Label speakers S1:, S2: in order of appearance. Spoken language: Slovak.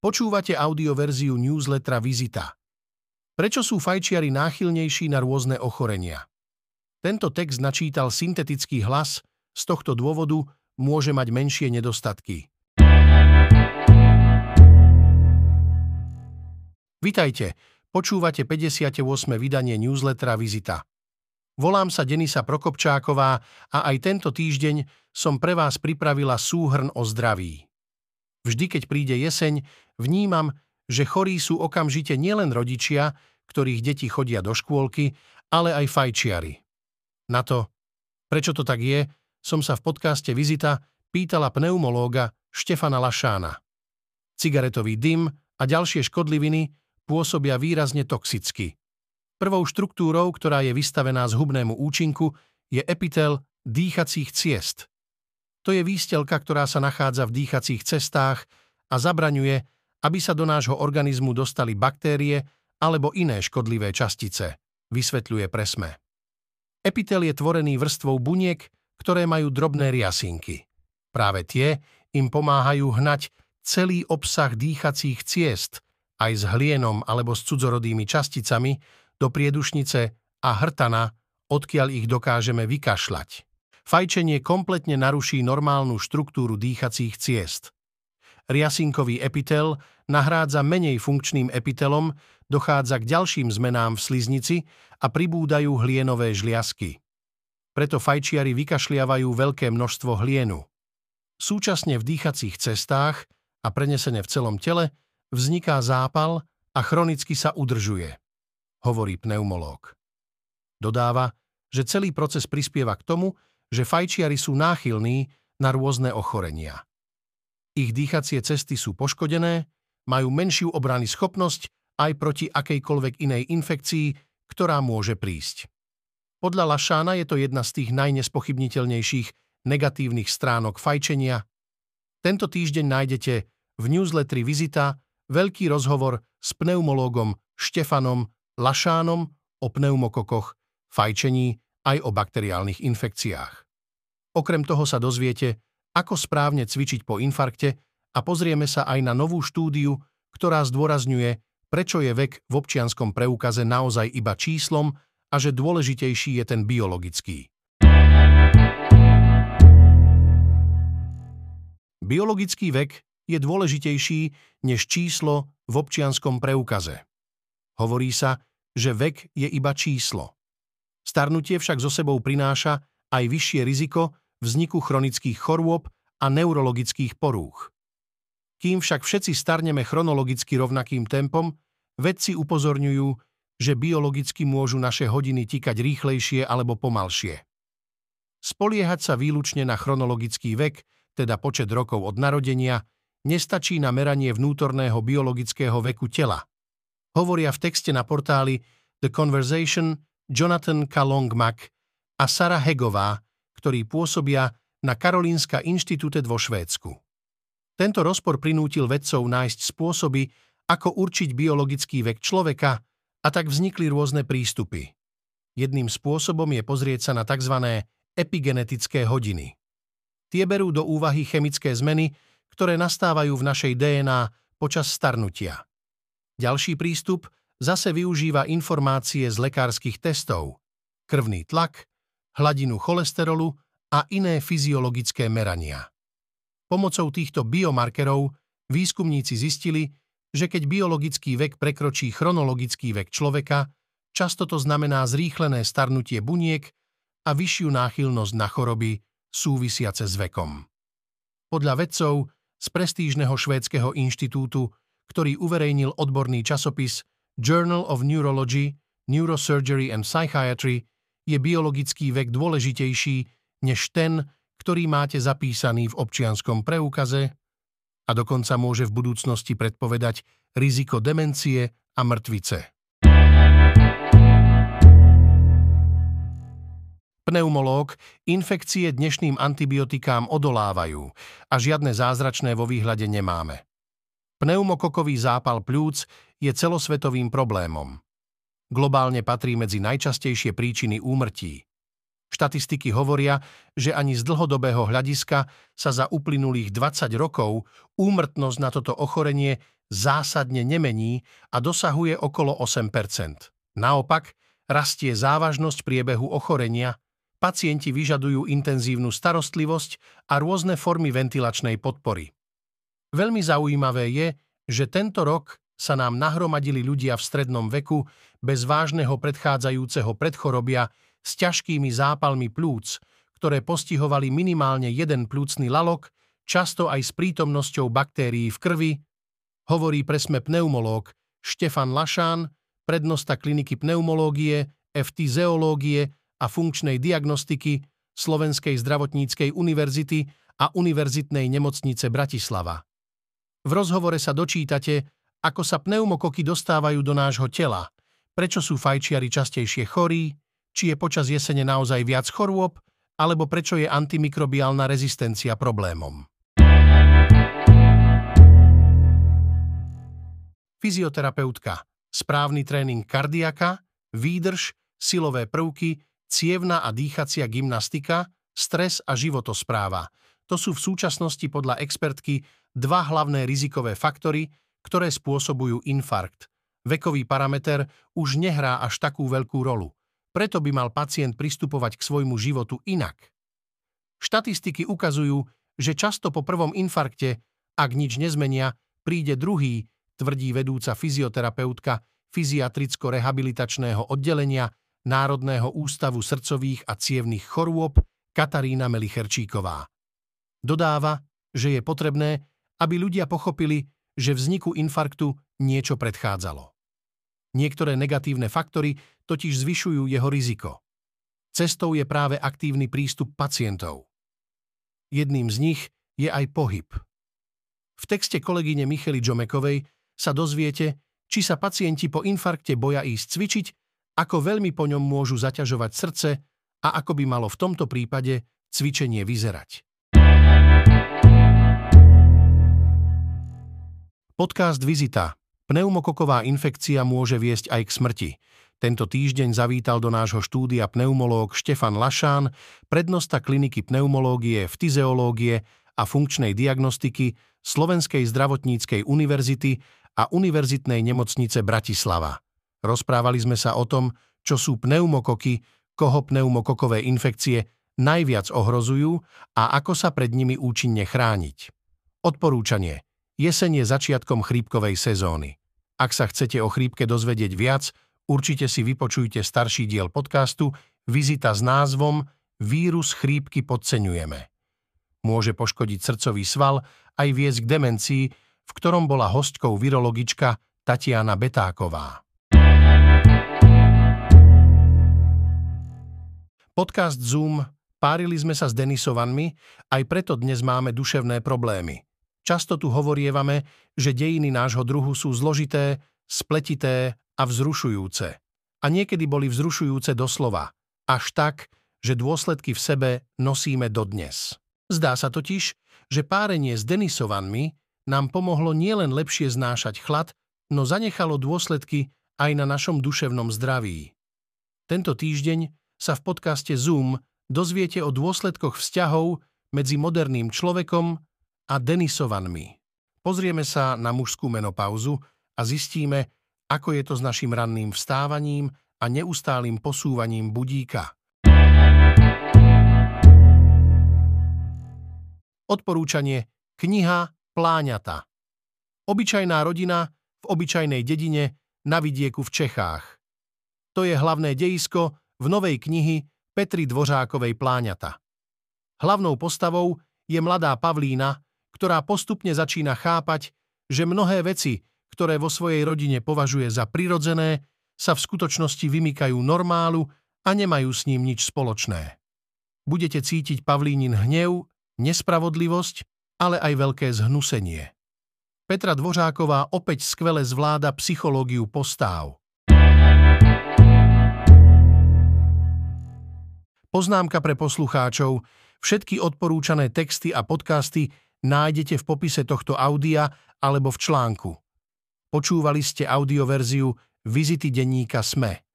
S1: Počúvate audioverziu newslettera Vizita. Prečo sú fajčiari náchylnejší na rôzne ochorenia? Tento text načítal syntetický hlas, z tohto dôvodu môže mať menšie nedostatky. Vitajte, počúvate 58. vydanie newslettera Vizita. Volám sa Denisa Prokopčáková a aj tento týždeň som pre vás pripravila súhrn o zdraví. Vždy, keď príde jeseň, vnímam, že chorí sú okamžite nielen rodičia, ktorých deti chodia do škôlky, ale aj fajčiari. Na to, prečo to tak je, som sa v podcaste Vizita pýtala pneumológa Štefana Lašána. Cigaretový dym a ďalšie škodliviny pôsobia výrazne toxicky. Prvou štruktúrou, ktorá je vystavená zhubnému účinku, je epitel dýchacích ciest. To je výstelka, ktorá sa nachádza v dýchacích cestách a zabraňuje, aby sa do nášho organizmu dostali baktérie alebo iné škodlivé častice, vysvetľuje presme. Epitel je tvorený vrstvou buniek, ktoré majú drobné riasinky. Práve tie im pomáhajú hnať celý obsah dýchacích ciest aj s hlienom alebo s cudzorodými časticami do priedušnice a hrtana, odkiaľ ich dokážeme vykašľať. Fajčenie kompletne naruší normálnu štruktúru dýchacích ciest. Riasinkový epitel nahrádza menej funkčným epitelom, dochádza k ďalším zmenám v sliznici a pribúdajú hlienové žliasky. Preto fajčiari vykašliavajú veľké množstvo hlienu. Súčasne v dýchacích cestách a prenesene v celom tele vzniká zápal a chronicky sa udržuje, hovorí pneumológ. Dodáva, že celý proces prispieva k tomu, že fajčiari sú náchylní na rôzne ochorenia. Ich dýchacie cesty sú poškodené, majú menšiu obrany schopnosť aj proti akejkoľvek inej infekcii, ktorá môže prísť. Podľa Lašána je to jedna z tých najnespochybniteľnejších negatívnych stránok fajčenia. Tento týždeň nájdete v newsletteri Vizita veľký rozhovor s pneumológom Štefanom Lašánom o pneumokokoch, fajčení aj o bakteriálnych infekciách. Okrem toho sa dozviete, ako správne cvičiť po infarkte a pozrieme sa aj na novú štúdiu, ktorá zdôrazňuje, prečo je vek v občianskom preukaze naozaj iba číslom a že dôležitejší je ten biologický. Biologický vek je dôležitejší než číslo v občianskom preukaze. Hovorí sa, že vek je iba číslo. Starnutie však so sebou prináša aj vyššie riziko vzniku chronických chorôb a neurologických porúch. Kým však všetci starneme chronologicky rovnakým tempom, vedci upozorňujú, že biologicky môžu naše hodiny tikať rýchlejšie alebo pomalšie. Spoliehať sa výlučne na chronologický vek, teda počet rokov od narodenia, nestačí na meranie vnútorného biologického veku tela. Hovoria v texte na portáli The Conversation Jonathan Kalongmak a Sara Hegová, ktorí pôsobia na Karolínska inštitúte vo Švédsku. Tento rozpor prinútil vedcov nájsť spôsoby, ako určiť biologický vek človeka a tak vznikli rôzne prístupy. Jedným spôsobom je pozrieť sa na tzv. epigenetické hodiny. Tie berú do úvahy chemické zmeny, ktoré nastávajú v našej DNA počas starnutia. Ďalší prístup zase využíva informácie z lekárskych testov, krvný tlak, hladinu cholesterolu a iné fyziologické merania. Pomocou týchto biomarkerov výskumníci zistili, že keď biologický vek prekročí chronologický vek človeka, často to znamená zrýchlené starnutie buniek a vyššiu náchylnosť na choroby súvisiace s vekom. Podľa vedcov z prestížneho švédskeho inštitútu, ktorý uverejnil odborný časopis Journal of Neurology, Neurosurgery and Psychiatry je biologický vek dôležitejší než ten, ktorý máte zapísaný v občianskom preukaze a dokonca môže v budúcnosti predpovedať riziko demencie a mŕtvice. Pneumológ, infekcie dnešným antibiotikám odolávajú a žiadne zázračné vo výhľade nemáme. Pneumokokový zápal pľúc je celosvetovým problémom. Globálne patrí medzi najčastejšie príčiny úmrtí. Štatistiky hovoria, že ani z dlhodobého hľadiska sa za uplynulých 20 rokov úmrtnosť na toto ochorenie zásadne nemení a dosahuje okolo 8% Naopak, rastie závažnosť priebehu ochorenia, pacienti vyžadujú intenzívnu starostlivosť a rôzne formy ventilačnej podpory. Veľmi zaujímavé je, že tento rok sa nám nahromadili ľudia v strednom veku bez vážneho predchádzajúceho predchorobia s ťažkými zápalmi plúc, ktoré postihovali minimálne jeden plúcny lalok, často aj s prítomnosťou baktérií v krvi, hovorí presme pneumológ Štefan Lašán, prednosta kliniky pneumológie, eftizeológie a funkčnej diagnostiky Slovenskej zdravotníckej univerzity a Univerzitnej nemocnice Bratislava. V rozhovore sa dočítate, ako sa pneumokoky dostávajú do nášho tela, prečo sú fajčiari častejšie chorí, či je počas jesene naozaj viac chorôb alebo prečo je antimikrobiálna rezistencia problémom. Fyzioterapeutka, správny tréning kardiaka, výdrž, silové prvky, cievna a dýchacia gymnastika, stres a životospráva. To sú v súčasnosti podľa expertky dva hlavné rizikové faktory, ktoré spôsobujú infarkt. Vekový parameter už nehrá až takú veľkú rolu. Preto by mal pacient pristupovať k svojmu životu inak. Štatistiky ukazujú, že často po prvom infarkte, ak nič nezmenia, príde druhý, tvrdí vedúca fyzioterapeutka fyziatricko-rehabilitačného oddelenia Národného ústavu srdcových a cievných chorôb Katarína Melicherčíková. Dodáva, že je potrebné, aby ľudia pochopili, že vzniku infarktu niečo predchádzalo. Niektoré negatívne faktory totiž zvyšujú jeho riziko. Cestou je práve aktívny prístup pacientov. Jedným z nich je aj pohyb. V texte kolegyne Michely Džomekovej sa dozviete, či sa pacienti po infarkte boja ísť cvičiť, ako veľmi po ňom môžu zaťažovať srdce a ako by malo v tomto prípade cvičenie vyzerať. Podcast Vizita Pneumokoková infekcia môže viesť aj k smrti. Tento týždeň zavítal do nášho štúdia pneumológ Štefan Lašán, prednosta kliniky pneumológie, ftizeológie a funkčnej diagnostiky Slovenskej zdravotníckej univerzity a Univerzitnej nemocnice Bratislava. Rozprávali sme sa o tom, čo sú pneumokoky, koho pneumokokové infekcie najviac ohrozujú a ako sa pred nimi účinne chrániť. Odporúčanie. Jeseň je začiatkom chrípkovej sezóny. Ak sa chcete o chrípke dozvedieť viac, určite si vypočujte starší diel podcastu Vizita s názvom Vírus chrípky podceňujeme. Môže poškodiť srdcový sval aj viesť k demencii, v ktorom bola hostkou virologička Tatiana Betáková. Podcast Zoom Párili sme sa s Denisovanmi, aj preto dnes máme duševné problémy. Často tu hovorievame, že dejiny nášho druhu sú zložité, spletité a vzrušujúce. A niekedy boli vzrušujúce doslova. Až tak, že dôsledky v sebe nosíme dodnes. Zdá sa totiž, že párenie s Denisovanmi nám pomohlo nielen lepšie znášať chlad, no zanechalo dôsledky aj na našom duševnom zdraví. Tento týždeň sa v podcaste Zoom dozviete o dôsledkoch vzťahov medzi moderným človekom a Denisovanmi. Pozrieme sa na mužskú menopauzu a zistíme, ako je to s našim ranným vstávaním a neustálým posúvaním budíka. Odporúčanie Kniha Pláňata Obyčajná rodina v obyčajnej dedine na vidieku v Čechách. To je hlavné dejisko v novej knihy Petri Dvořákovej Pláňata. Hlavnou postavou je mladá Pavlína, ktorá postupne začína chápať, že mnohé veci, ktoré vo svojej rodine považuje za prirodzené, sa v skutočnosti vymykajú normálu a nemajú s ním nič spoločné. Budete cítiť Pavlínin hnev, nespravodlivosť, ale aj veľké zhnusenie. Petra Dvořáková opäť skvele zvláda psychológiu postáv. Poznámka pre poslucháčov. Všetky odporúčané texty a podcasty nájdete v popise tohto audia alebo v článku. Počúvali ste audioverziu Vizity denníka SME.